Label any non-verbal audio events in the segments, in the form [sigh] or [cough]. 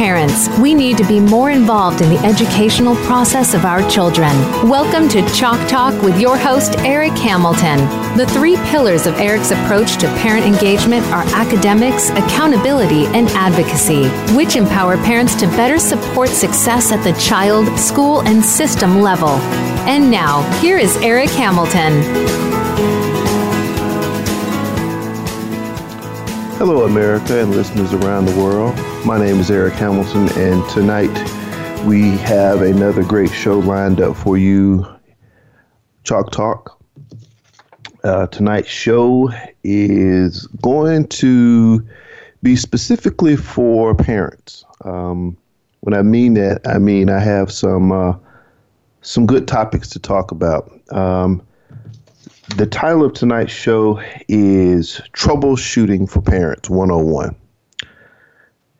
parents, we need to be more involved in the educational process of our children. Welcome to Chalk Talk with your host, Eric Hamilton. The three pillars of Eric's approach to parent engagement are academics, accountability, and advocacy, which empower parents to better support success at the child, school, and system level. And now, here is Eric Hamilton. Hello, America and listeners around the world. My name is Eric Hamilton, and tonight we have another great show lined up for you Chalk Talk. Uh, tonight's show is going to be specifically for parents. Um, when I mean that, I mean I have some uh, some good topics to talk about. Um, the title of tonight's show is Troubleshooting for Parents 101.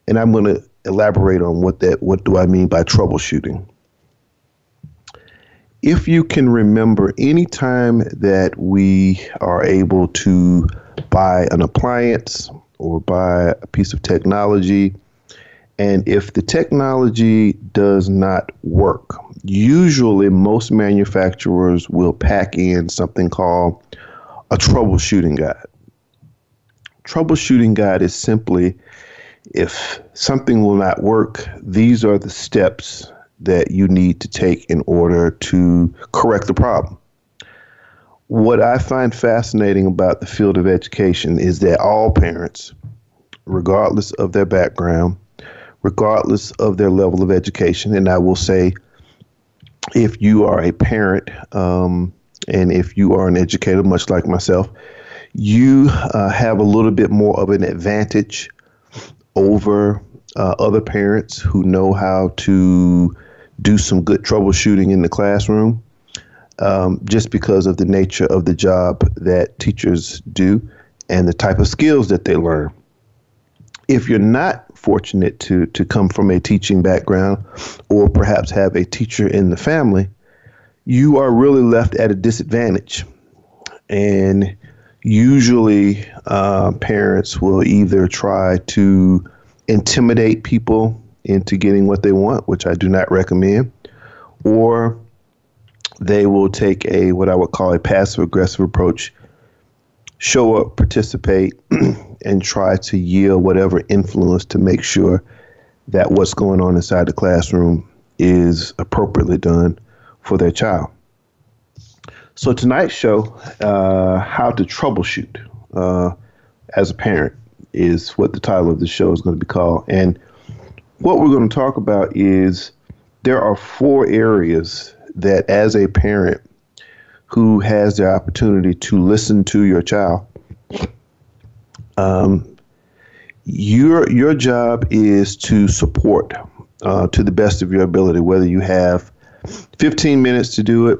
And I'm going to elaborate on what that what do I mean by troubleshooting. If you can remember any time that we are able to buy an appliance or buy a piece of technology and if the technology does not work, usually most manufacturers will pack in something called a troubleshooting guide. Troubleshooting guide is simply if something will not work, these are the steps that you need to take in order to correct the problem. What I find fascinating about the field of education is that all parents, regardless of their background, regardless of their level of education, and I will say if you are a parent um, and if you are an educator, much like myself, you uh, have a little bit more of an advantage over uh, other parents who know how to do some good troubleshooting in the classroom um, just because of the nature of the job that teachers do and the type of skills that they learn. If you're not fortunate to to come from a teaching background or perhaps have a teacher in the family, you are really left at a disadvantage. And usually, uh, parents will either try to intimidate people into getting what they want, which I do not recommend, or they will take a what I would call a passive aggressive approach show up, participate, [clears throat] and try to yield whatever influence to make sure that what's going on inside the classroom is appropriately done for their child. So tonight's show, uh, how to troubleshoot uh, as a parent, is what the title of the show is going to be called. And what we're going to talk about is there are four areas that, as a parent, who has the opportunity to listen to your child. Um, your your job is to support uh, to the best of your ability, whether you have 15 minutes to do it,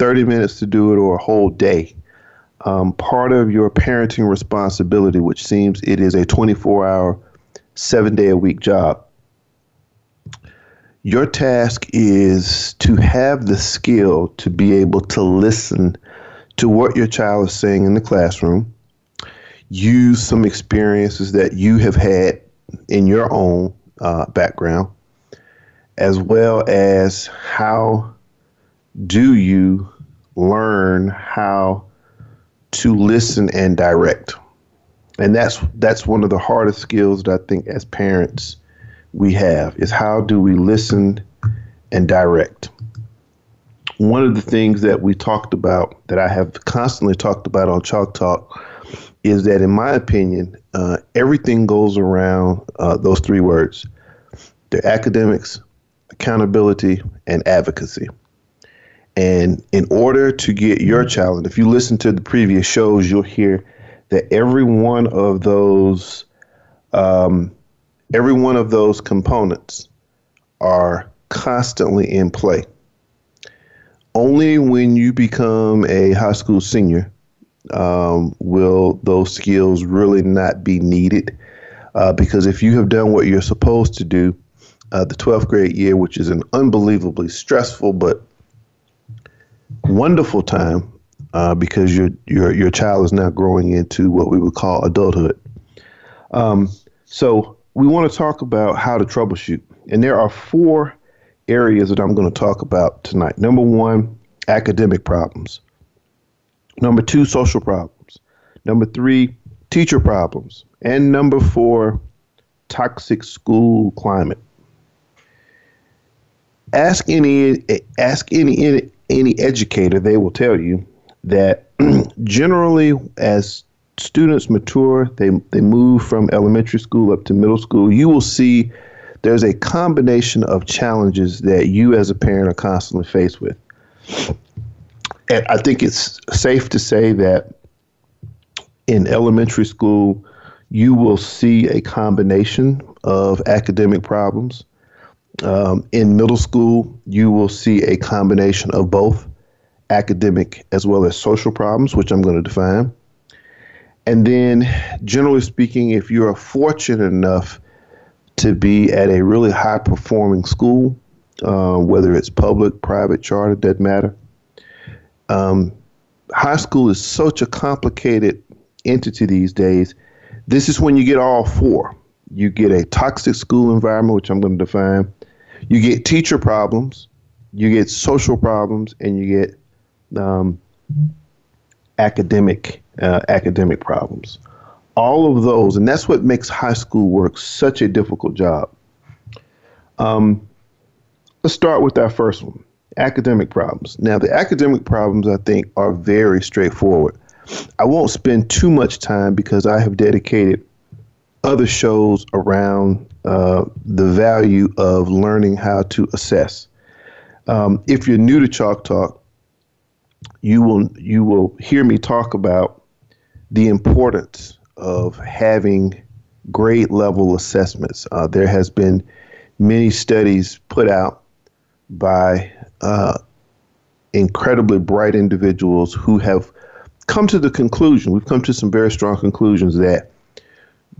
30 minutes to do it, or a whole day. Um, part of your parenting responsibility, which seems it is a 24 hour, seven day a week job, your task is to have the skill to be able to listen to what your child is saying in the classroom, use some experiences that you have had in your own uh, background, as well as how do you learn how to listen and direct. And that's that's one of the hardest skills that I think as parents we have is how do we listen and direct. One of the things that we talked about, that I have constantly talked about on Chalk Talk, is that in my opinion, uh, everything goes around uh, those three words the academics, accountability, and advocacy. And in order to get your child, if you listen to the previous shows, you'll hear that every one of those um, every one of those components are constantly in play. Only when you become a high school senior um, will those skills really not be needed. Uh, because if you have done what you're supposed to do, uh, the 12th grade year, which is an unbelievably stressful but wonderful time, uh, because your your your child is now growing into what we would call adulthood. Um, so we want to talk about how to troubleshoot. And there are four areas that I'm going to talk about tonight. Number one, academic problems. Number two, social problems. Number three, teacher problems. And number four, toxic school climate. Ask any ask any any, any educator, they will tell you that [clears throat] generally as students mature, they they move from elementary school up to middle school, you will see there's a combination of challenges that you as a parent are constantly faced with. And I think it's safe to say that in elementary school, you will see a combination of academic problems. Um, in middle school, you will see a combination of both academic as well as social problems, which I'm going to define. And then, generally speaking, if you're fortunate enough to be at a really high performing school, uh, whether it's public, private, charter, doesn't matter. Um, high school is such a complicated entity these days. This is when you get all four. You get a toxic school environment, which I'm going to define. You get teacher problems, you get social problems, and you get um, academic uh, academic problems all of those, and that's what makes high school work such a difficult job. Um, let's start with our first one academic problems. Now, the academic problems, I think, are very straightforward. I won't spend too much time because I have dedicated other shows around uh, the value of learning how to assess. Um, if you're new to Chalk Talk, you will you will hear me talk about the importance of having grade level assessments. Uh, there has been many studies put out by uh, incredibly bright individuals who have come to the conclusion. We've come to some very strong conclusions that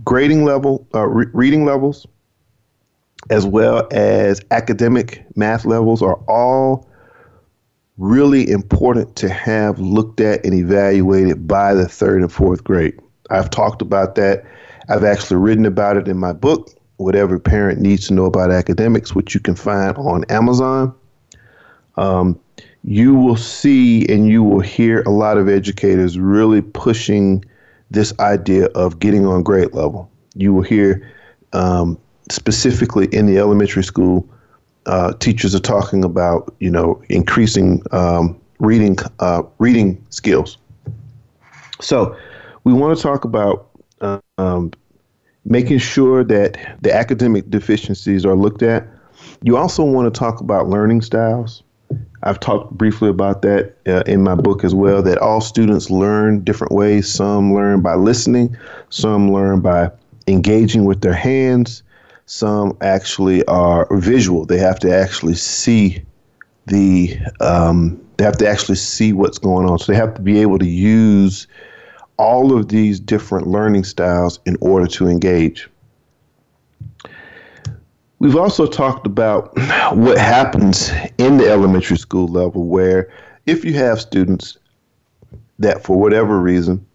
grading level, uh, re- reading levels, as well as academic math levels are all really important to have looked at and evaluated by the third and fourth grade. I've talked about that. I've actually written about it in my book, What Every Parent Needs to Know About Academics, which you can find on Amazon. Um, you will see and you will hear a lot of educators really pushing this idea of getting on grade level. You will hear um, specifically in the elementary school, uh, teachers are talking about you know increasing um, reading uh, reading skills. So we want to talk about um, making sure that the academic deficiencies are looked at. You also want to talk about learning styles. I've talked briefly about that uh, in my book as well. That all students learn different ways. Some learn by listening, some learn by engaging with their hands, some actually are visual. They have to actually see the um, they have to actually see what's going on. So they have to be able to use all of these different learning styles in order to engage. We've also talked about what happens in the elementary school level, where if you have students that, for whatever reason,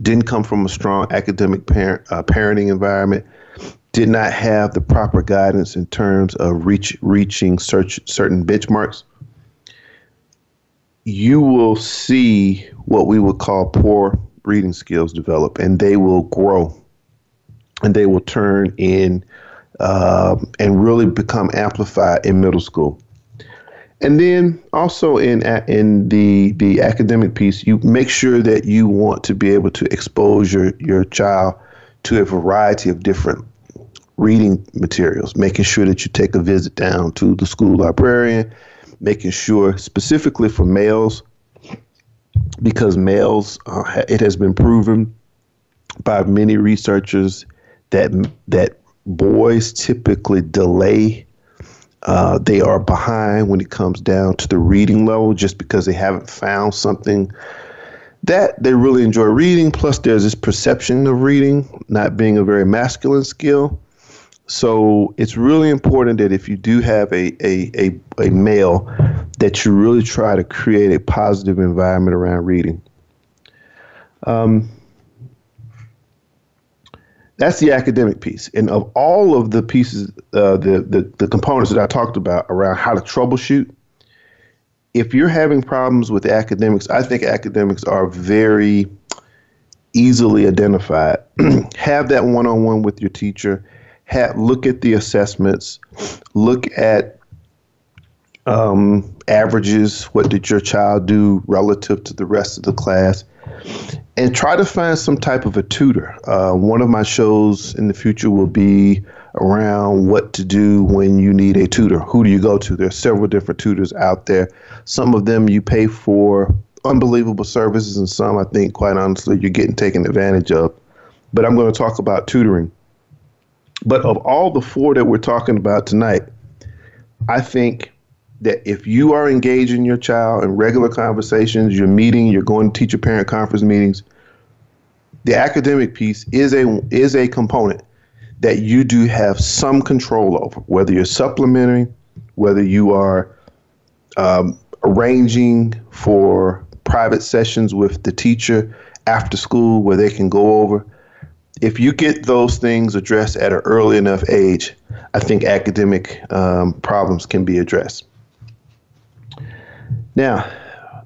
didn't come from a strong academic parent, uh, parenting environment, did not have the proper guidance in terms of reach, reaching search, certain benchmarks, you will see what we would call poor reading skills develop, and they will grow, and they will turn in um, and really become amplified in middle school. And then also in in the the academic piece, you make sure that you want to be able to expose your your child to a variety of different reading materials, making sure that you take a visit down to the school librarian, making sure specifically for males because males, uh, it has been proven by many researchers that that boys typically delay. Uh, they are behind when it comes down to the reading level, just because they haven't found something that they really enjoy reading. Plus, there's this perception of reading not being a very masculine skill. So it's really important that if you do have a, a, a, a male, that you really try to create a positive environment around reading. Um, That's the academic piece. And of all of the pieces, uh, the, the, the components that I talked about around how to troubleshoot, if you're having problems with academics, I think academics are very easily identified. [clears throat] have that one on one with your teacher. Have, look at the assessments. Look at um, averages. What did your child do relative to the rest of the class? And try to find some type of a tutor. Uh, one of my shows in the future will be around what to do when you need a tutor. Who do you go to? There are several different tutors out there. Some of them you pay for unbelievable services, and some I think, quite honestly, you're getting taken advantage of. But I'm going to talk about tutoring. But of all the four that we're talking about tonight, I think that if you are engaging your child in regular conversations, you're meeting, you're going to teacher parent conference meetings, the academic piece is a is a component that you do have some control over, whether you're supplementing, whether you are um, arranging for private sessions with the teacher after school where they can go over. If you get those things addressed at an early enough age, I think academic um, problems can be addressed. Now,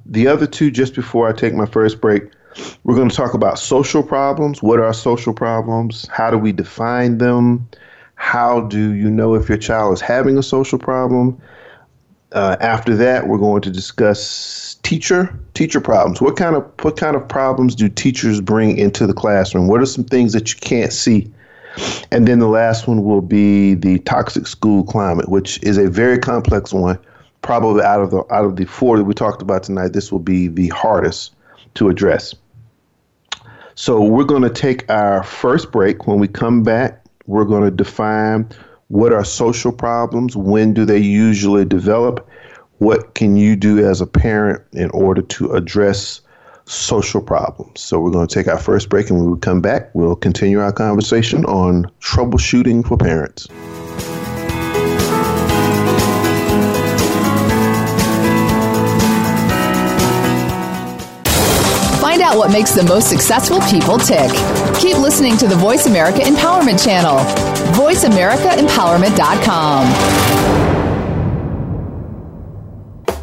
the other two, just before I take my first break, we're going to talk about social problems. What are social problems? How do we define them? How do you know if your child is having a social problem? Uh, after that, we're going to discuss teacher teacher problems. What kind of what kind of problems do teachers bring into the classroom? What are some things that you can't see? And then the last one will be the toxic school climate, which is a very complex one. Probably out of the out of the four that we talked about tonight, this will be the hardest to address. So we're going to take our first break. When we come back, we're going to define what are social problems, when do they usually develop, what can you do as a parent in order to address social problems. So we're going to take our first break, and when we come back, we'll continue our conversation on troubleshooting for parents. Out what makes the most successful people tick. Keep listening to the Voice America Empowerment Channel. VoiceAmericaEmpowerment.com.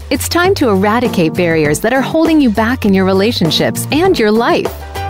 It's time to eradicate barriers that are holding you back in your relationships and your life.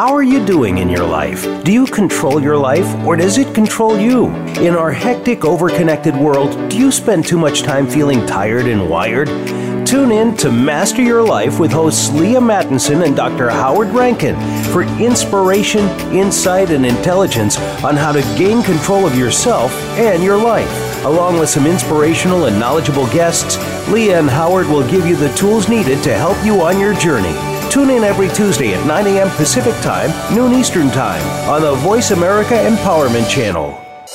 How are you doing in your life? Do you control your life or does it control you? In our hectic, overconnected world, do you spend too much time feeling tired and wired? Tune in to Master Your Life with hosts Leah Mattinson and Dr. Howard Rankin for inspiration, insight, and intelligence on how to gain control of yourself and your life. Along with some inspirational and knowledgeable guests, Leah and Howard will give you the tools needed to help you on your journey. Tune in every Tuesday at 9 a.m. Pacific Time, noon Eastern Time on the Voice America Empowerment Channel.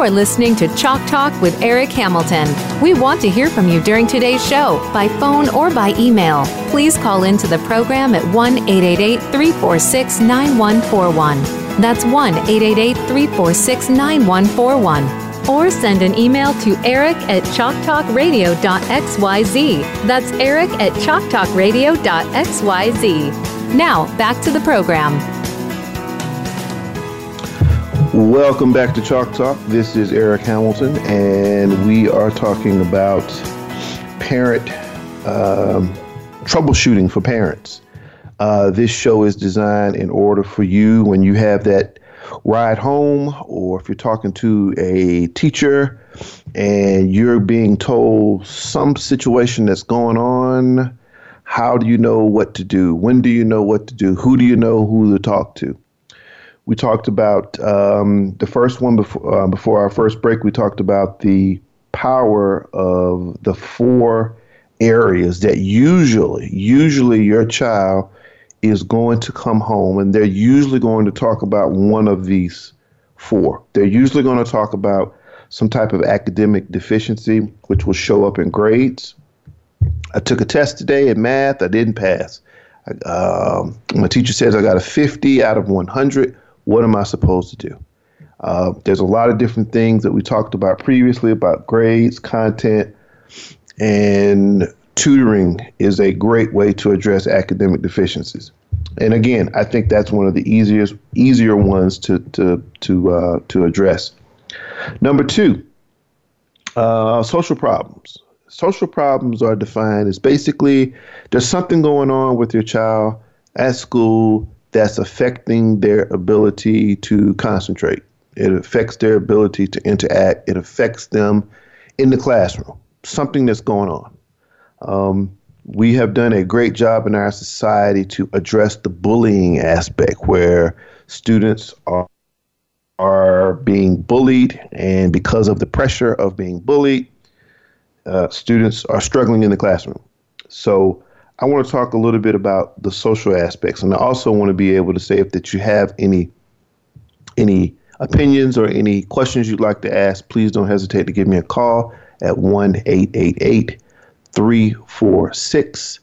You are listening to Chalk Talk with Eric Hamilton. We want to hear from you during today's show by phone or by email. Please call into the program at 1 888 346 9141. That's 1 888 346 9141 or send an email to eric at chalktalkradio.xyz. That's eric at chalktalkradio.xyz. Now, back to the program. Welcome back to Chalk Talk. This is Eric Hamilton, and we are talking about parent um, troubleshooting for parents. Uh, this show is designed in order for you when you have that ride home, or if you're talking to a teacher and you're being told some situation that's going on. How do you know what to do? When do you know what to do? Who do you know who to talk to? We talked about um, the first one before uh, before our first break. We talked about the power of the four areas that usually usually your child is going to come home and they're usually going to talk about one of these four. They're usually going to talk about some type of academic deficiency, which will show up in grades. I took a test today in math. I didn't pass. Um, my teacher says I got a 50 out of 100. What am I supposed to do? Uh, there's a lot of different things that we talked about previously about grades, content, and tutoring is a great way to address academic deficiencies. And again, I think that's one of the easiest, easier ones to to to uh, to address. Number two, uh, social problems. Social problems are defined as basically there's something going on with your child at school that's affecting their ability to concentrate. It affects their ability to interact. It affects them in the classroom. Something that's going on. Um, we have done a great job in our society to address the bullying aspect where students are are being bullied, and because of the pressure of being bullied, uh, students are struggling in the classroom. So I want to talk a little bit about the social aspects, and I also want to be able to say if that you have any any opinions or any questions you'd like to ask, please don't hesitate to give me a call at one eight eight eight three four six.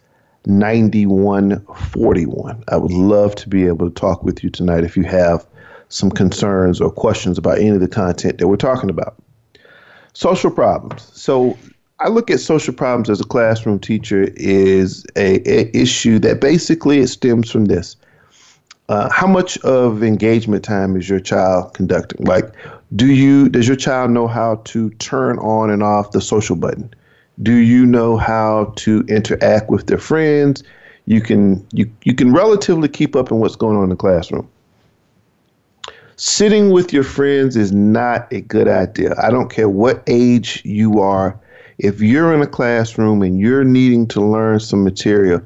9141. I would love to be able to talk with you tonight if you have some concerns or questions about any of the content that we're talking about. Social problems. So I look at social problems as a classroom teacher is a, a issue that basically it stems from this. Uh, how much of engagement time is your child conducting? Like, do you does your child know how to turn on and off the social button? Do you know how to interact with their friends? You can you you can relatively keep up in what's going on in the classroom sitting with your friends is not a good idea. I don't care what age you are. If you're in a classroom and you're needing to learn some material,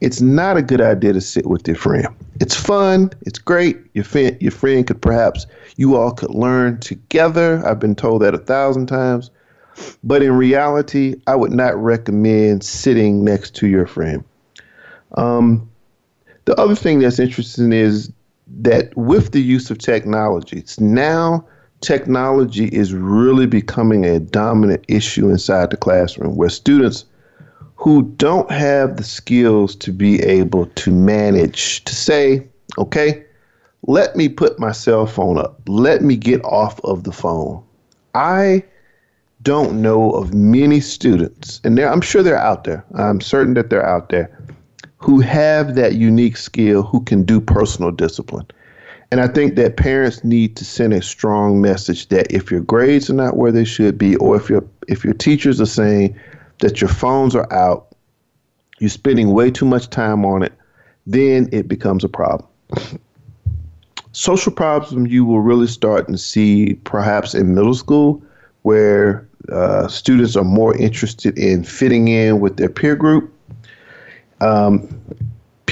it's not a good idea to sit with your friend. It's fun, it's great. Your friend, your friend could perhaps you all could learn together. I've been told that a thousand times. But in reality, I would not recommend sitting next to your friend. Um, the other thing that's interesting is that with the use of technology, it's now technology is really becoming a dominant issue inside the classroom where students who don't have the skills to be able to manage to say, okay, let me put my cell phone up. Let me get off of the phone. I don't know of many students, and I'm sure they're out there. I'm certain that they're out there who have that unique skill who can do personal discipline. And I think that parents need to send a strong message that if your grades are not where they should be, or if your if your teachers are saying that your phones are out, you're spending way too much time on it, then it becomes a problem. Social problems you will really start to see perhaps in middle school, where uh, students are more interested in fitting in with their peer group um,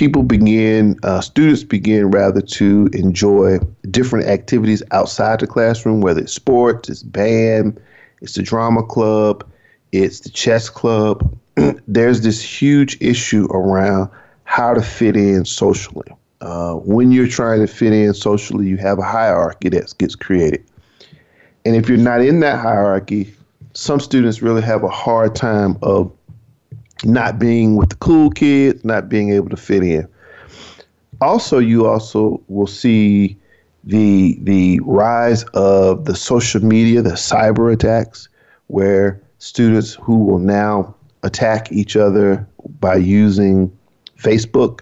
people begin, uh, students begin rather to enjoy different activities outside the classroom, whether it's sports, it's band, it's the drama club, it's the chess club. [clears throat] There's this huge issue around how to fit in socially. Uh, when you're trying to fit in socially, you have a hierarchy that gets created. And if you're not in that hierarchy, some students really have a hard time of not being with the cool kids, not being able to fit in. Also, you also will see the the rise of the social media, the cyber attacks, where students who will now attack each other by using Facebook.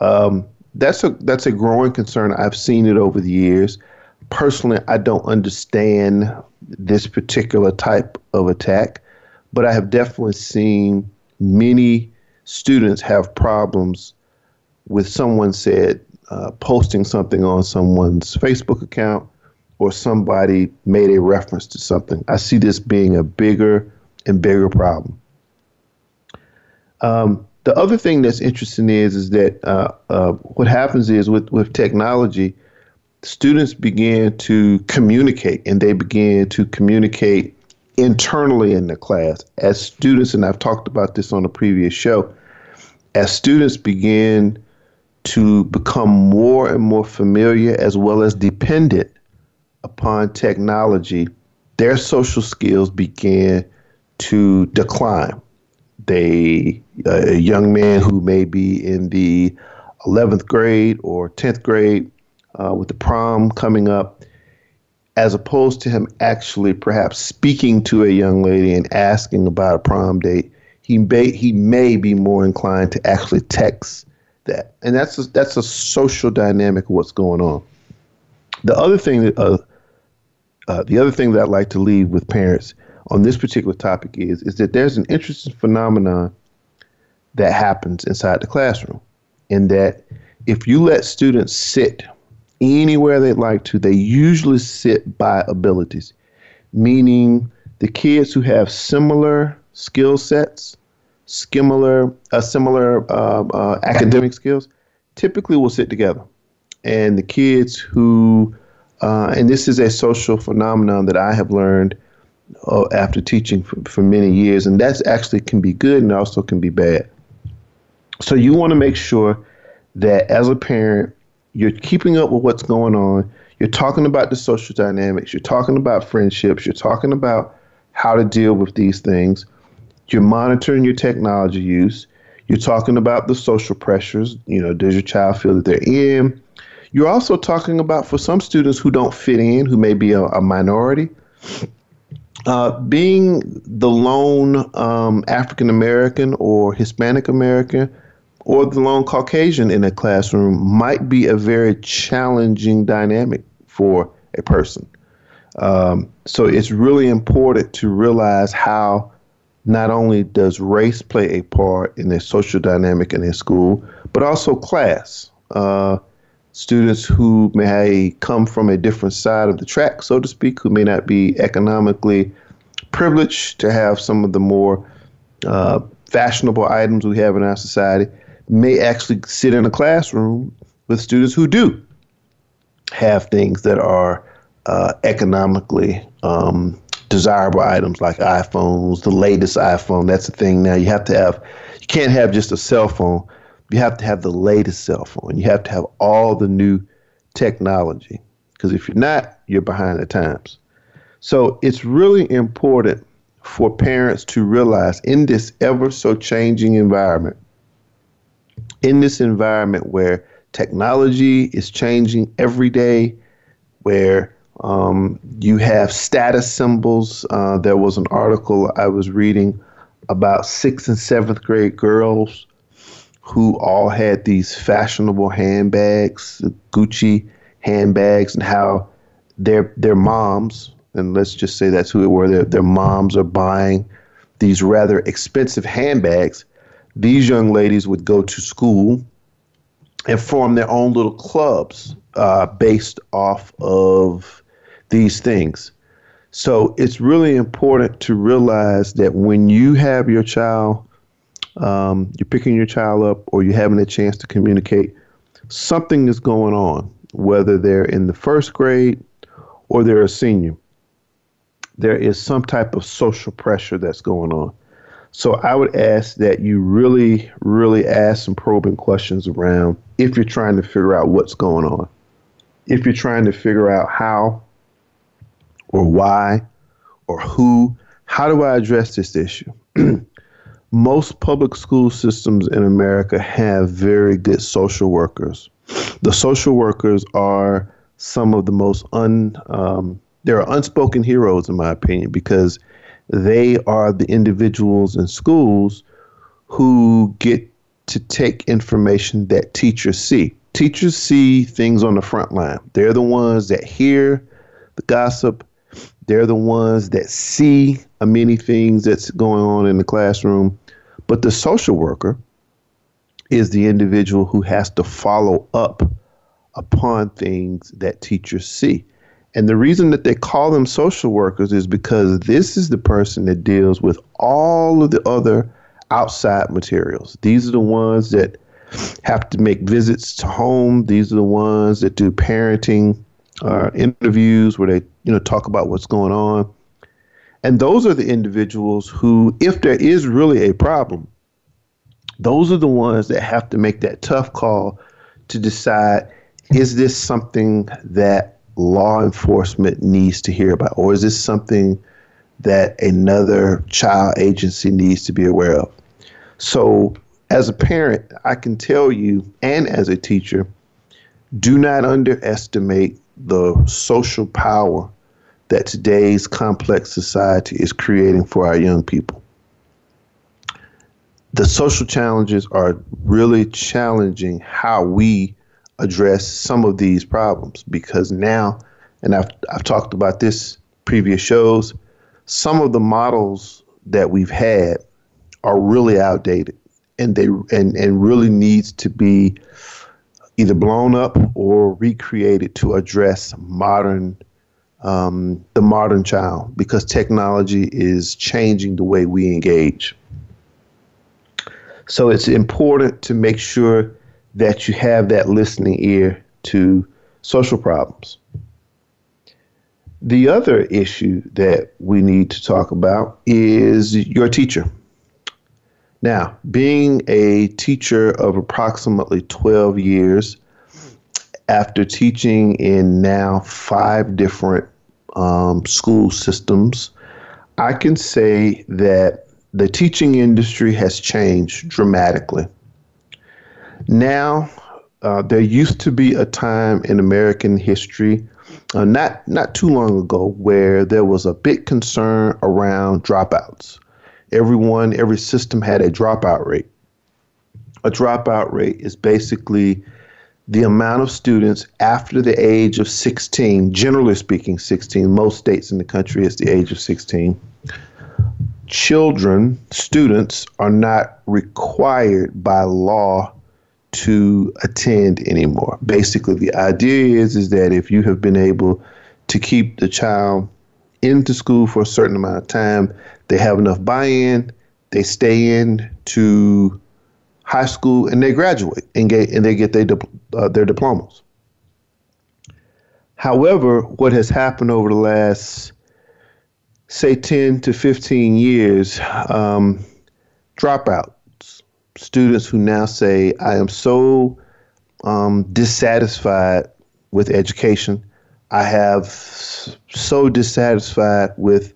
Um, that's a that's a growing concern. I've seen it over the years. Personally, I don't understand this particular type of attack, but I have definitely seen many students have problems with someone said uh, posting something on someone's Facebook account or somebody made a reference to something. I see this being a bigger and bigger problem. Um, the other thing that's interesting is is that uh, uh, what happens is with with technology, students begin to communicate and they begin to communicate internally in the class as students. And I've talked about this on a previous show. As students begin to become more and more familiar as well as dependent upon technology, their social skills began to decline. They, a young man who may be in the 11th grade or 10th grade uh, with the prom coming up, as opposed to him actually perhaps speaking to a young lady and asking about a prom date, he may, he may be more inclined to actually text that. And that's a, that's a social dynamic of what's going on. The other thing that, uh, uh, the other thing that I'd like to leave with parents on this particular topic is is that there's an interesting phenomenon that happens inside the classroom in that if you let students sit anywhere they'd like to, they usually sit by abilities, meaning the kids who have similar skill sets, similar, uh, similar uh, uh, academic skills, typically will sit together. And the kids who, uh, and this is a social phenomenon that I have learned uh, after teaching for, for many years, and that's actually can be good and also can be bad. So you want to make sure that as a parent, you're keeping up with what's going on. You're talking about the social dynamics. You're talking about friendships. You're talking about how to deal with these things. You're monitoring your technology use. You're talking about the social pressures. You know, does your child feel that they're in? You're also talking about for some students who don't fit in, who may be a, a minority, uh, being the lone um, African American or Hispanic American or the lone Caucasian in a classroom might be a very challenging dynamic for a person. Um, so it's really important to realize how not only does race play a part in their social dynamic in a school, but also class. Uh, students who may come from a different side of the track, so to speak, who may not be economically privileged to have some of the more uh, fashionable items we have in our society, may actually sit in a classroom with students who do have things that are uh, economically um, desirable items like iPhones, the latest iPhone. That's the thing now. You have to have, you can't have just a cell phone. You have to have the latest cell phone. You have to have all the new technology. Because if you're not, you're behind the times. So it's really important for parents to realize in this ever so changing environment in this environment where technology is changing every day, where um, you have status symbols. Uh, there was an article I was reading about sixth and seventh grade girls who all had these fashionable handbags, Gucci handbags, and how their their moms, and let's just say that's who it were, their, their moms are buying these rather expensive handbags these young ladies would go to school and form their own little clubs uh, based off of these things. So it's really important to realize that when you have your child, um, you're picking your child up or you're having a chance to communicate, something is going on, whether they're in the first grade or they're a senior. There is some type of social pressure that's going on. So I would ask that you really, really ask some probing questions around if you're trying to figure out what's going on. If you're trying to figure out how or why or who, how do I address this issue? [clears throat] Most public school systems in America have very good social workers. The social workers are some of the most un, um, they're unspoken heroes in my opinion because they are the individuals in schools who get to take information that teachers see. Teachers see things on the front line. They're the ones that hear the gossip. They're the ones that see many things that's going on in the classroom. But the social worker is the individual who has to follow up upon things that teachers see. And the reason that they call them social workers is because this is the person that deals with all of the other outside materials. These are the ones that have to make visits to home. These are the ones that do parenting uh, interviews where they, you know, talk about what's going on. And those are the individuals who, if there is really a problem, those are the ones that have to make that tough call to decide is this something that law enforcement needs to hear about, or is this something that another child agency needs to be aware of? So, as a parent, I can tell you, and as a teacher, do not underestimate the social power that today's complex society is creating for our young people. The social challenges are really challenging how we address some of these problems because now, and I've, I've talked about this previous shows, some of the models that we've had are really outdated and they and, and really needs to be either blown up or recreated to address modern um, the modern child because technology is changing the way we engage. So it's important to make sure that you have that listening ear to social problems. The other issue that we need to talk about is your teacher. Now, being a teacher of approximately 12 years, after teaching in now five different um, school systems, I can say that the teaching industry has changed dramatically. Now, uh, there used to be a time in American history, uh, not not too long ago, where there was a big concern around dropouts. Everyone, every system had a dropout rate. A dropout rate is basically the amount of students after the age of 16, generally speaking, 16, most states in the country is the age of 16. Children, students, are not required by law to attend anymore. Basically, the idea is is that if you have been able to keep the child into school for a certain amount of time, they have enough buy-in, they stay in to high school, and they graduate and get and they get their uh, their diplomas. However, what has happened over the last say 10 to 15 years, um, dropout students who now say, I am so um, dissatisfied with education. I have so dissatisfied with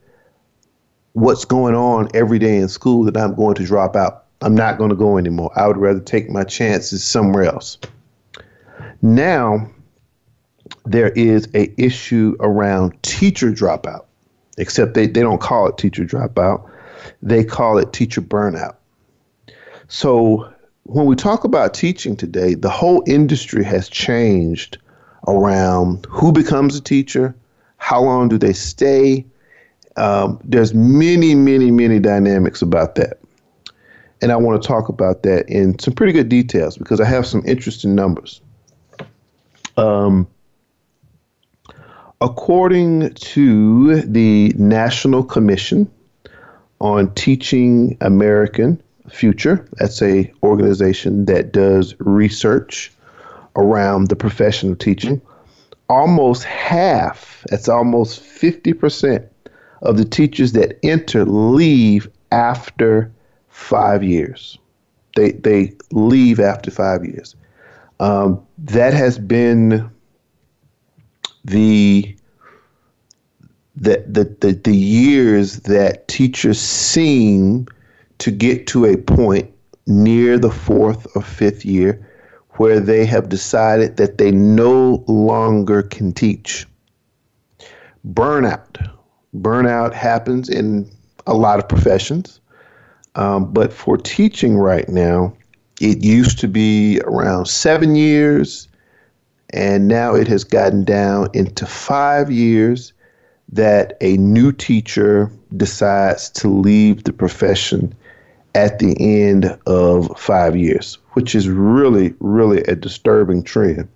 what's going on every day in school that I'm going to drop out. I'm not going to go anymore. I would rather take my chances somewhere else. Now, there is a issue around teacher dropout, except they, they don't call it teacher dropout. They call it teacher burnout. So when we talk about teaching today, the whole industry has changed around who becomes a teacher, how long do they stay. Um, there's many, many, many dynamics about that. And I want to talk about that in some pretty good details because I have some interesting numbers. Um, according to the National Commission on Teaching American Future. That's a organization that does research around the profession of teaching. Almost half, that's almost 50% of the teachers that enter leave after five years. They, they leave after five years. Um, that has been the the, the, the, the years that teachers seem to get to a point near the fourth or fifth year where they have decided that they no longer can teach. Burnout. Burnout happens in a lot of professions. Um, but for teaching right now, it used to be around seven years, and now it has gotten down into five years that a new teacher decides to leave the profession at the end of five years, which is really, really a disturbing trend.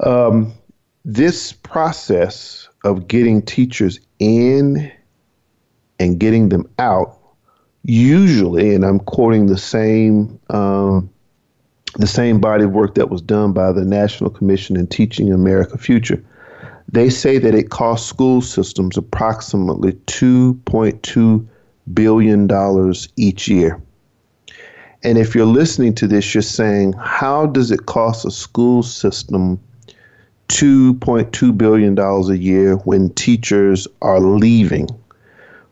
Um, this process of getting teachers in and getting them out, usually, and I'm quoting the same um, the same body of work that was done by the National Commission in Teaching America Future. They say that it costs school systems approximately $2.2 billion dollars each year. And if you're listening to this, you're saying, how does it cost a school system $2.2 billion a year when teachers are leaving?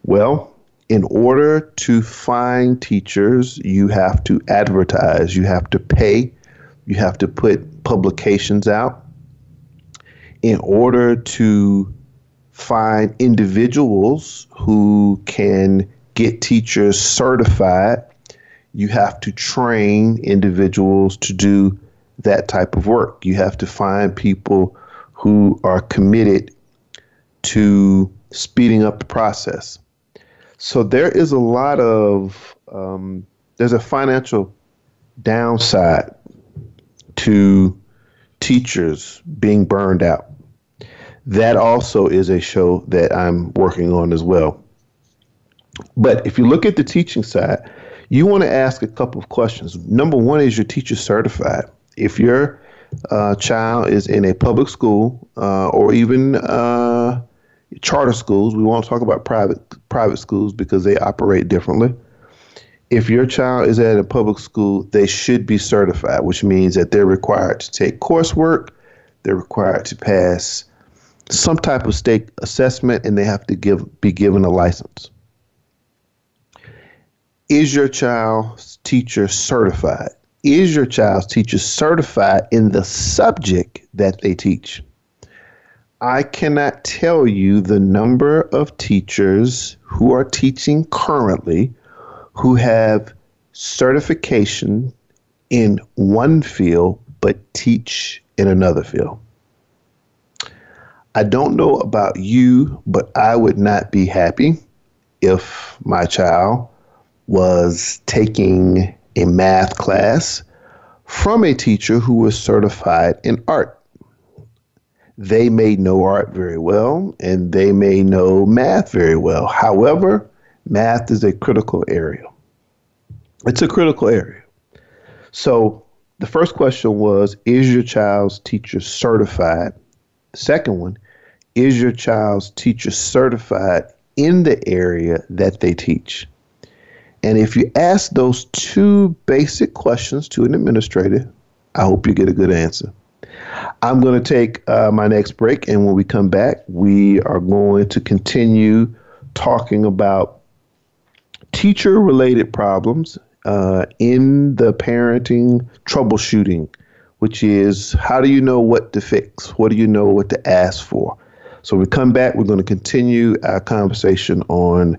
Well, in order to find teachers, you have to advertise, you have to pay, you have to put publications out. In order to find individuals who can get teachers certified, you have to train individuals to do that type of work. You have to find people who are committed to speeding up the process. So there is a lot of um, there's a financial downside to teachers being burned out. That also is a show that I'm working on as well. But if you look at the teaching side, you want to ask a couple of questions. Number one is your teacher certified? If your uh, child is in a public school uh, or even uh, charter schools, we won't talk about private private schools because they operate differently. If your child is at a public school, they should be certified, which means that they're required to take coursework, they're required to pass some type of state assessment, and they have to give be given a license. Is your child's teacher certified? Is your child's teacher certified in the subject that they teach? I cannot tell you the number of teachers who are teaching currently who have certification in one field but teach in another field. I don't know about you, but I would not be happy if my child was taking a math class from a teacher who was certified in art they may know art very well and they may know math very well. However, math is a critical area. It's a critical area. So the first question was Is your child's teacher certified? Second one Is your child's teacher certified in the area that they teach? And if you ask those two basic questions to an administrator, I hope you get a good answer. I'm going to take uh, my next break, and when we come back, we are going to continue talking about teacher related problems uh, in the parenting troubleshooting, which is how do you know what to fix? What do you know what to ask for? So, we come back, we're going to continue our conversation on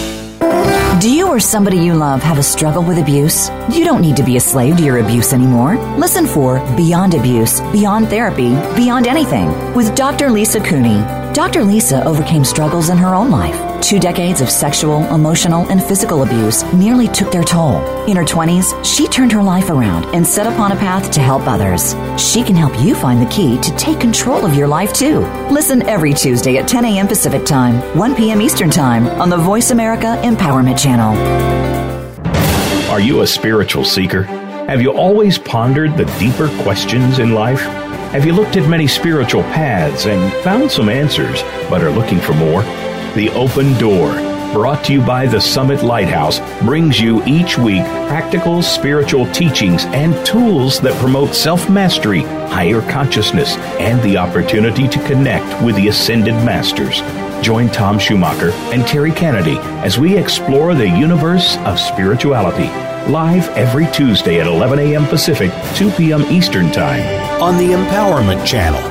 Do you or somebody you love have a struggle with abuse? You don't need to be a slave to your abuse anymore. Listen for Beyond Abuse, Beyond Therapy, Beyond Anything with Dr. Lisa Cooney. Dr. Lisa overcame struggles in her own life. Two decades of sexual, emotional, and physical abuse nearly took their toll. In her 20s, she turned her life around and set upon a path to help others. She can help you find the key to take control of your life too. Listen every Tuesday at 10 a.m. Pacific Time, 1 p.m. Eastern Time on the Voice America Empowerment Channel. Are you a spiritual seeker? Have you always pondered the deeper questions in life? Have you looked at many spiritual paths and found some answers, but are looking for more? The Open Door, brought to you by the Summit Lighthouse, brings you each week practical spiritual teachings and tools that promote self mastery, higher consciousness, and the opportunity to connect with the ascended masters. Join Tom Schumacher and Terry Kennedy as we explore the universe of spirituality. Live every Tuesday at 11 a.m. Pacific, 2 p.m. Eastern Time on the Empowerment Channel.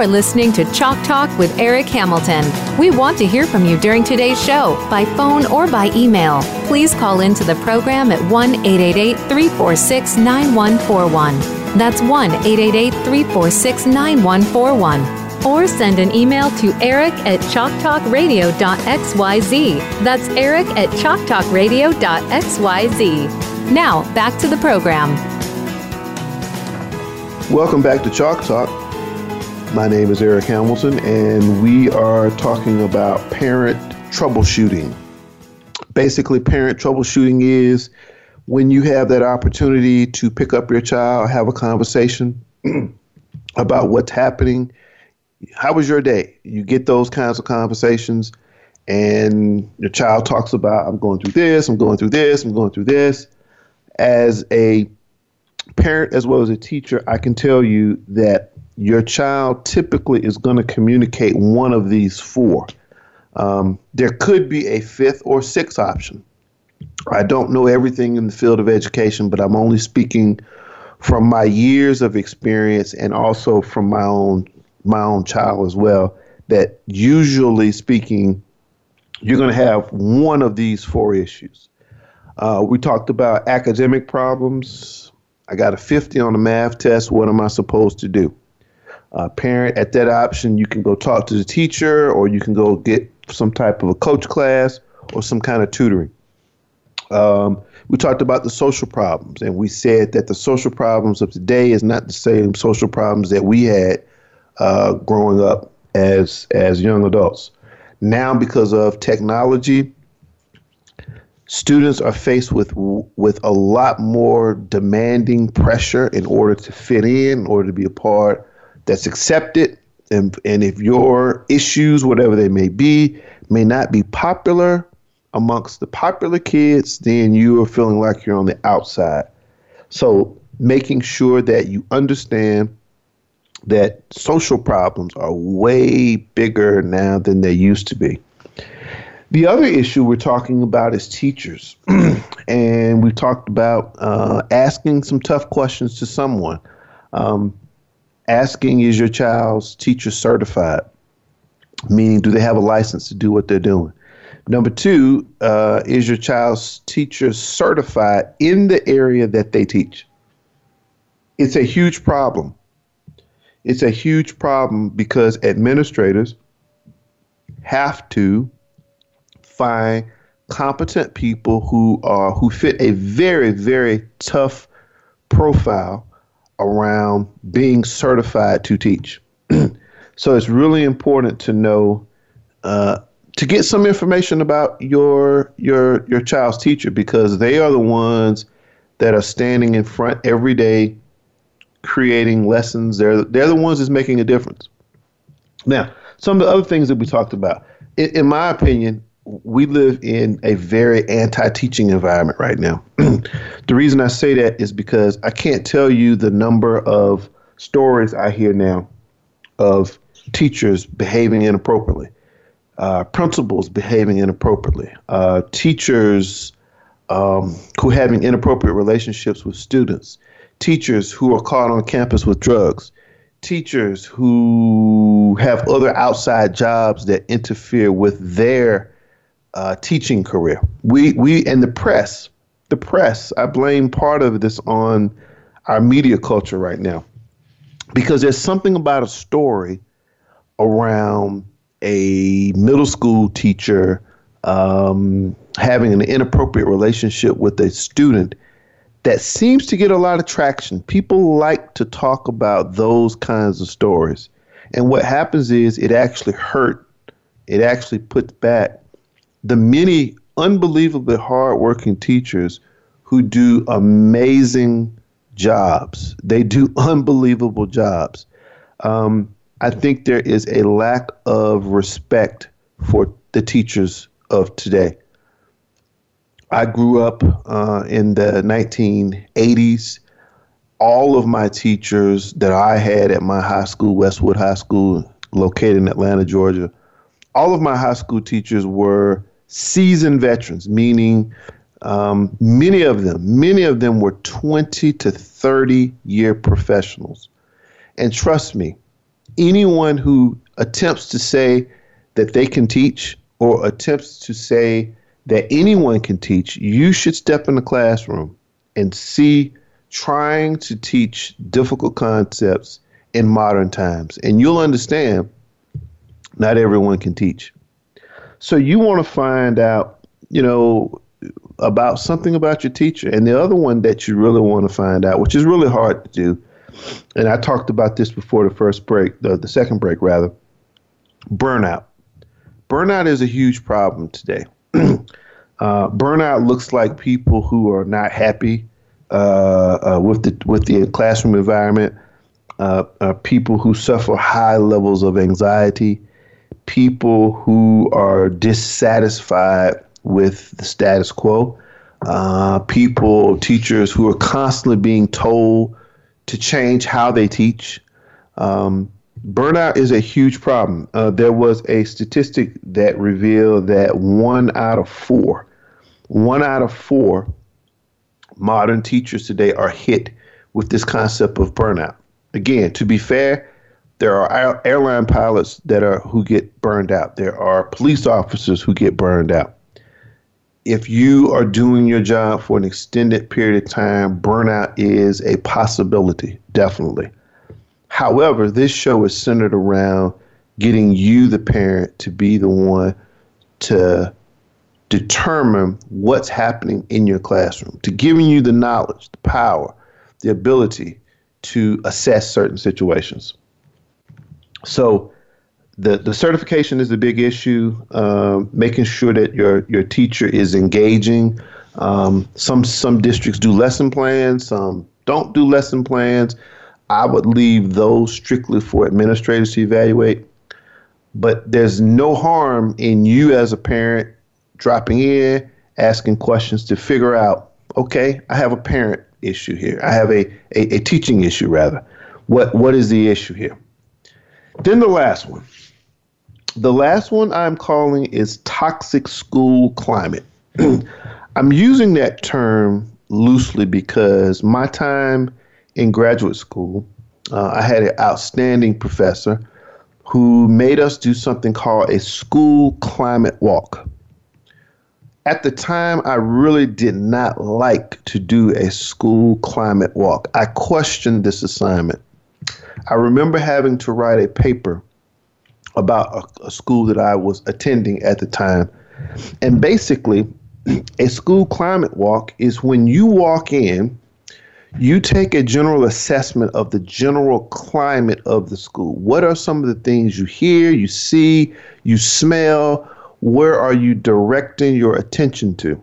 Are listening to Chalk Talk with Eric Hamilton. We want to hear from you during today's show by phone or by email. Please call into the program at 1 888 346 9141. That's 1 888 346 9141. Or send an email to eric at chalktalkradio.xyz. That's eric at chalktalkradio.xyz. Now, back to the program. Welcome back to Chalk Talk. My name is Eric Hamilton, and we are talking about parent troubleshooting. Basically, parent troubleshooting is when you have that opportunity to pick up your child, have a conversation [clears throat] about what's happening. How was your day? You get those kinds of conversations, and your child talks about, I'm going through this, I'm going through this, I'm going through this. As a parent as well as a teacher, I can tell you that your child typically is going to communicate one of these four. Um, there could be a fifth or sixth option. I don't know everything in the field of education, but I'm only speaking from my years of experience and also from my own my own child as well. That usually speaking, you're going to have one of these four issues. Uh, we talked about academic problems. I got a 50 on the math test. What am I supposed to do? Uh, parent at that option, you can go talk to the teacher or you can go get some type of a coach class or some kind of tutoring. Um, we talked about the social problems, and we said that the social problems of today is not the same social problems that we had uh, growing up as as young adults. Now, because of technology, students are faced with with a lot more demanding pressure in order to fit in, in order to be a part that's accepted. And, and if your issues, whatever they may be, may not be popular amongst the popular kids, then you are feeling like you're on the outside. So making sure that you understand that social problems are way bigger now than they used to be. The other issue we're talking about is teachers. [clears throat] and we talked about uh, asking some tough questions to someone. Um, asking is your child's teacher certified, meaning do they have a license to do what they're doing? Number two, uh, is your child's teacher certified in the area that they teach? It's a huge problem. It's a huge problem because administrators have to find competent people who are who fit a very very tough profile around being certified to teach. [clears throat] so it's really important to know uh, to get some information about your your your child's teacher because they are the ones that are standing in front every day creating lessons they're they're the ones that's making a difference now some of the other things that we talked about in, in my opinion we live in a very anti-teaching environment right now. [clears throat] the reason I say that is because I can't tell you the number of stories I hear now of teachers behaving inappropriately, uh, principals behaving inappropriately, uh, teachers um, who having inappropriate relationships with students, teachers who are caught on campus with drugs, teachers who have other outside jobs that interfere with their uh, teaching career. We we and the press, the press. I blame part of this on our media culture right now, because there's something about a story around a middle school teacher um, having an inappropriate relationship with a student that seems to get a lot of traction. People like to talk about those kinds of stories. And what happens is it actually hurt, it actually puts back the many unbelievably hardworking teachers who do amazing jobs. They do [laughs] unbelievable jobs. Um, I think there is a lack of respect for the teachers of today. I grew up uh, in the 1980s. All of my teachers that I had at my high school, Westwood High School, located in Atlanta, Georgia, all of my high school teachers were seasoned veterans, meaning um, many of them, many of them were 20 to 30 year professionals. And trust me, anyone who attempts to say that they can teach or attempts to say that anyone can teach, you should step in the classroom and see trying to teach difficult concepts in modern times. And you'll understand not everyone can teach. So you want to find out, you know, about something about your teacher. And the other one that you really want to find out, which is really hard to do, and I talked about this before the first break, the, the second break rather, burnout. Burnout is a huge problem today. [clears throat] uh, burnout looks like people who are not happy uh, uh, with the with the classroom environment, uh, uh, people who suffer high levels of anxiety, people who are dissatisfied with the status quo, uh, people, teachers who are constantly being told to change how they teach. Um, burnout is a huge problem. Uh, there was a statistic that revealed that one out of four, one out of four modern teachers today are hit with this concept of burnout. Again, to be fair, there are airline pilots that are who get burned out. There are police officers who get burned out. If you are doing your job for an extended period of time, burnout is a possibility, definitely. However, this show is centered around getting you, the parent, to be the one to determine what's happening in your classroom, to giving you the knowledge, the power, the ability to assess certain situations. So the, the certification is a big issue. Uh, making sure that your your teacher is engaging. Um, some some districts do lesson plans. Some don't do lesson plans. I would leave those strictly for administrators to evaluate. But there's no harm in you as a parent dropping in, asking questions to figure out. Okay, I have a parent issue here. I have a, a, a teaching issue rather. What what is the issue here? Then the last one. The last one I'm calling is toxic school climate. [clears throat] I'm using that term loosely because my time in graduate school, uh, I had an outstanding professor who made us do something called a school climate walk. At the time, I really did not like to do a school climate walk. I questioned this assignment. I remember having to write a paper about a, a school that I was attending at the time. And basically, a school climate walk is when you walk in, you take a general assessment of the general climate of the school. What are some of the things you hear, you see, you smell? Where are you directing your attention to?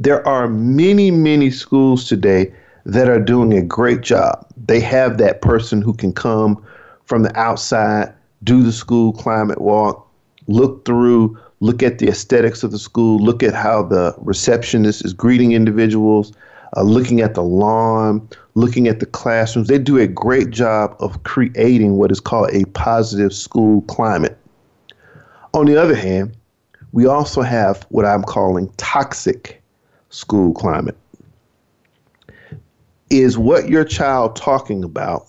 There are many, many schools today that are doing a great job. They have that person who can come from the outside, do the school climate walk, look through, look at the aesthetics of the school, look at how the receptionist is greeting individuals, uh, looking at the lawn, looking at the classrooms. They do a great job of creating what is called a positive school climate. On the other hand, we also have what I'm calling toxic school climate is what your child talking about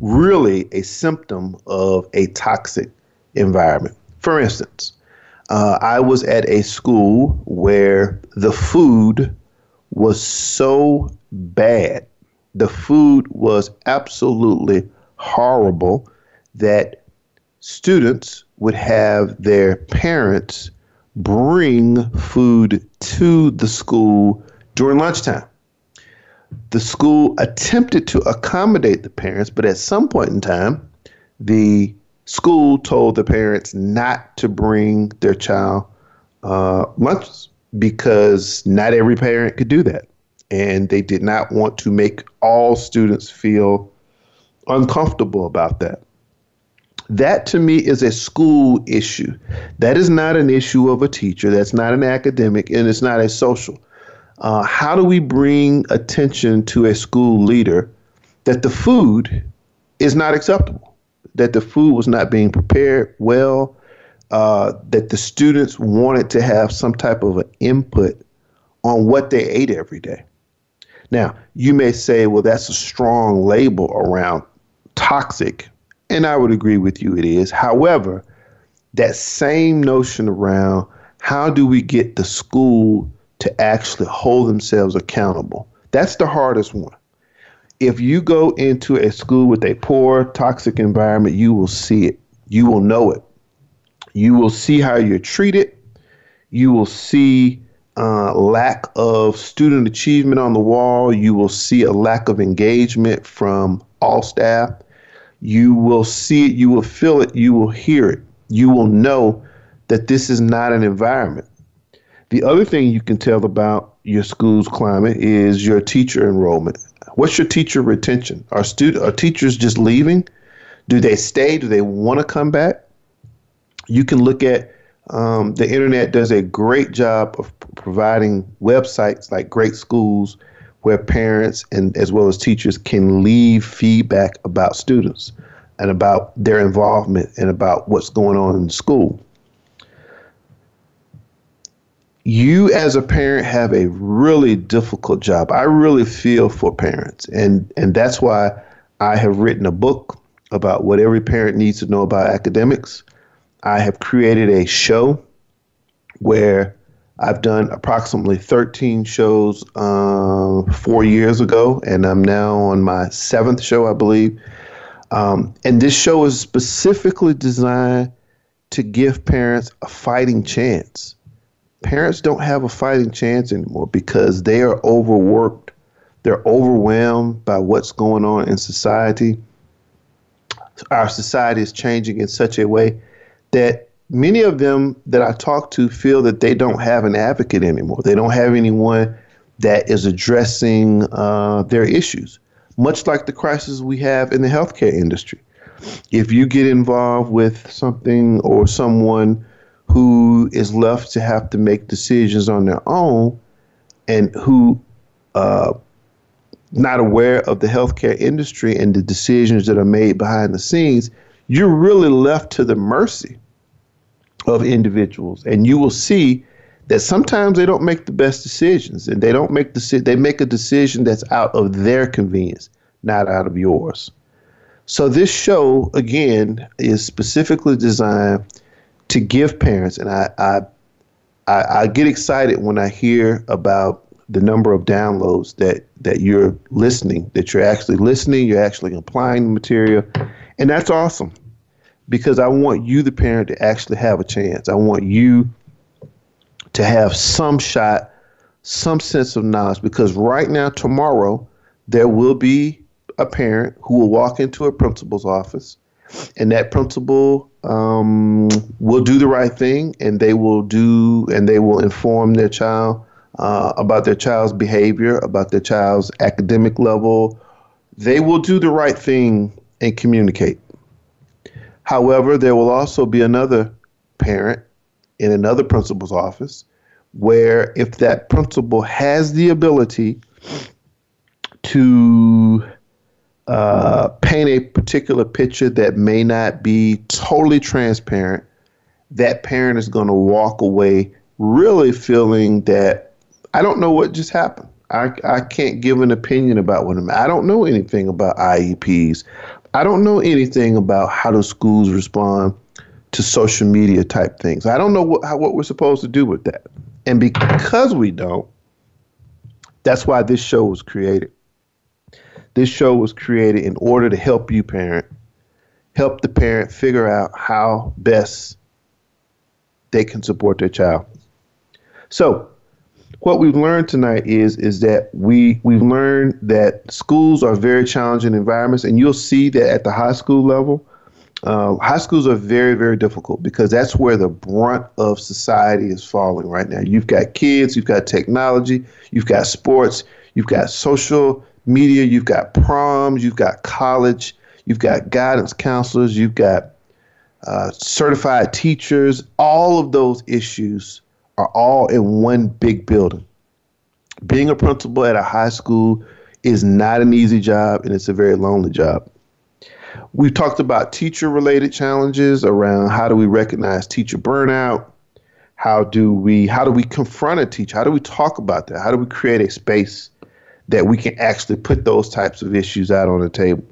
really a symptom of a toxic environment? For instance, uh, I was at a school where the food was so bad, the food was absolutely horrible that students would have their parents bring food to the school during lunchtime the school attempted to accommodate the parents, but at some point in time, the school told the parents not to bring their child uh, lunches because not every parent could do that. And they did not want to make all students feel uncomfortable about that. That to me is a school issue. That is not an issue of a teacher. That's not an academic, and it's not a social. Uh, how do we bring attention to a school leader that the food is not acceptable, that the food was not being prepared well, uh, that the students wanted to have some type of an input on what they ate every day? Now, you may say, well, that's a strong label around toxic and I would agree with you, it is. However, that same notion around how do we get the school to actually hold themselves accountable? That's the hardest one. If you go into a school with a poor, toxic environment, you will see it. You will know it. You will see how you're treated. You will see uh, lack of student achievement on the wall. You will see a lack of engagement from all staff. You will see it, you will feel it, you will hear it. You will know that this is not an environment. The other thing you can tell about your school's climate is your teacher enrollment. What's your teacher retention? Are student are teachers just leaving? Do they stay? Do they want to come back? You can look at um, the internet does a great job of providing websites like Great Schools where parents and as well as teachers can leave feedback about students and about their involvement and about what's going on in school. You as a parent have a really difficult job. I really feel for parents and and that's why I have written a book about what every parent needs to know about academics. I have created a show where I've done approximately 13 shows uh, four years ago, and I'm now on my seventh show, I believe. Um, and this show is specifically designed to give parents a fighting chance. Parents don't have a fighting chance anymore because they are overworked. They're overwhelmed by what's going on in society. Our society is changing in such a way that many of them that I talk to feel that they don't have an advocate anymore. They don't have anyone that is addressing uh, their issues, much like the crisis we have in the healthcare industry. If you get involved with something or someone who is left to have to make decisions on their own and who uh, not aware of the healthcare industry and the decisions that are made behind the scenes, you're really left to the mercy of individuals, and you will see that sometimes they don't make the best decisions, and they don't make the they make a decision that's out of their convenience, not out of yours. So this show again is specifically designed to give parents, and I I I, I get excited when I hear about the number of downloads that that you're listening, that you're actually listening, you're actually applying the material, and that's awesome because I want you, the parent, to actually have a chance. I want you to have some shot, some sense of knowledge, because right now, tomorrow, there will be a parent who will walk into a principal's office, and that principal um, will do the right thing, and they will do, and they will inform their child uh, about their child's behavior, about their child's academic level. They will do the right thing and communicate. However, there will also be another parent in another principal's office where if that principal has the ability to uh, paint a particular picture that may not be totally transparent, that parent is going to walk away really feeling that I don't know what just happened. I, I can't give an opinion about what I'm, I don't know anything about IEPs. I don't know anything about how do schools respond to social media type things. I don't know what, how, what we're supposed to do with that. And because we don't, that's why this show was created. This show was created in order to help you, parent, help the parent figure out how best they can support their child. So, what we've learned tonight is is that we we've learned that schools are very challenging environments, and you'll see that at the high school level. Uh, high schools are very, very difficult because that's where the brunt of society is falling right now. You've got kids, you've got technology, you've got sports, you've got social media, you've got proms, you've got college, you've got guidance counselors, you've got uh, certified teachers. All of those issues are all in one big building. Being a principal at a high school is not an easy job and it's a very lonely job. We've talked about teacher related challenges around how do we recognize teacher burnout? How do we how do we confront a teacher? How do we talk about that? How do we create a space that we can actually put those types of issues out on the table?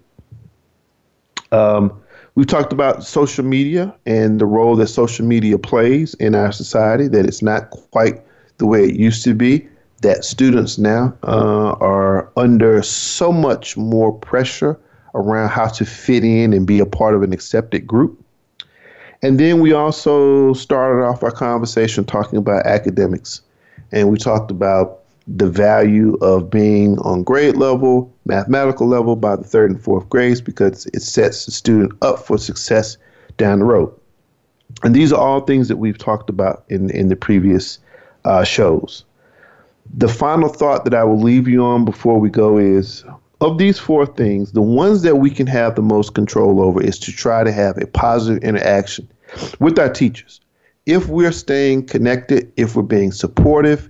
Um, we've talked about social media and the role that social media plays in our society, that it's not quite the way it used to be, that students now uh, are under so much more pressure around how to fit in and be a part of an accepted group. And then we also started off our conversation talking about academics. And we talked about the value of being on grade level, mathematical level by the third and fourth grades because it sets the student up for success down the road. And these are all things that we've talked about in, in the previous uh, shows. The final thought that I will leave you on before we go is of these four things, the ones that we can have the most control over is to try to have a positive interaction with our teachers. If we're staying connected, if we're being supportive,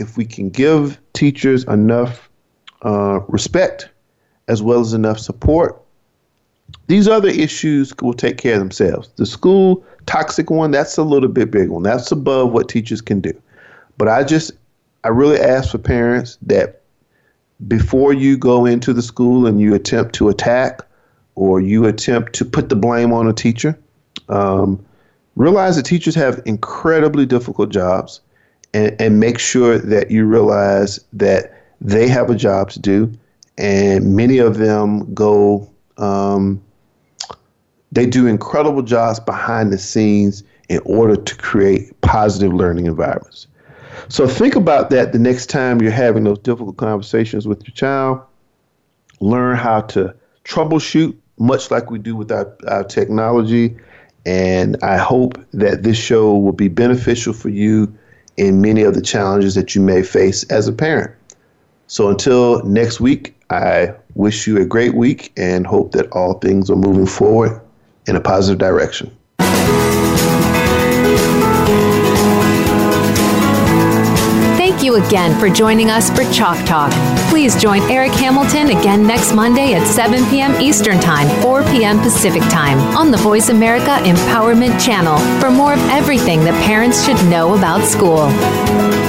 if we can give teachers enough uh, respect as well as enough support, these other issues will take care of themselves. The school toxic one, that's a little bit big one. That's above what teachers can do. But I just, I really ask for parents that before you go into the school and you attempt to attack or you attempt to put the blame on a teacher, um, realize that teachers have incredibly difficult jobs and, and make sure that you realize that they have a job to do and many of them go um, they do incredible jobs behind the scenes in order to create positive learning environments so think about that the next time you're having those difficult conversations with your child. Learn how to troubleshoot, much like we do with our, our technology. And I hope that this show will be beneficial for you in many of the challenges that you may face as a parent. So until next week, I wish you a great week and hope that all things are moving forward in a positive direction. Thank you again for joining us for Chalk Talk. Please join Eric Hamilton again next Monday at 7 p.m. Eastern Time, 4 p.m. Pacific Time on the Voice America Empowerment Channel for more of everything that parents should know about school.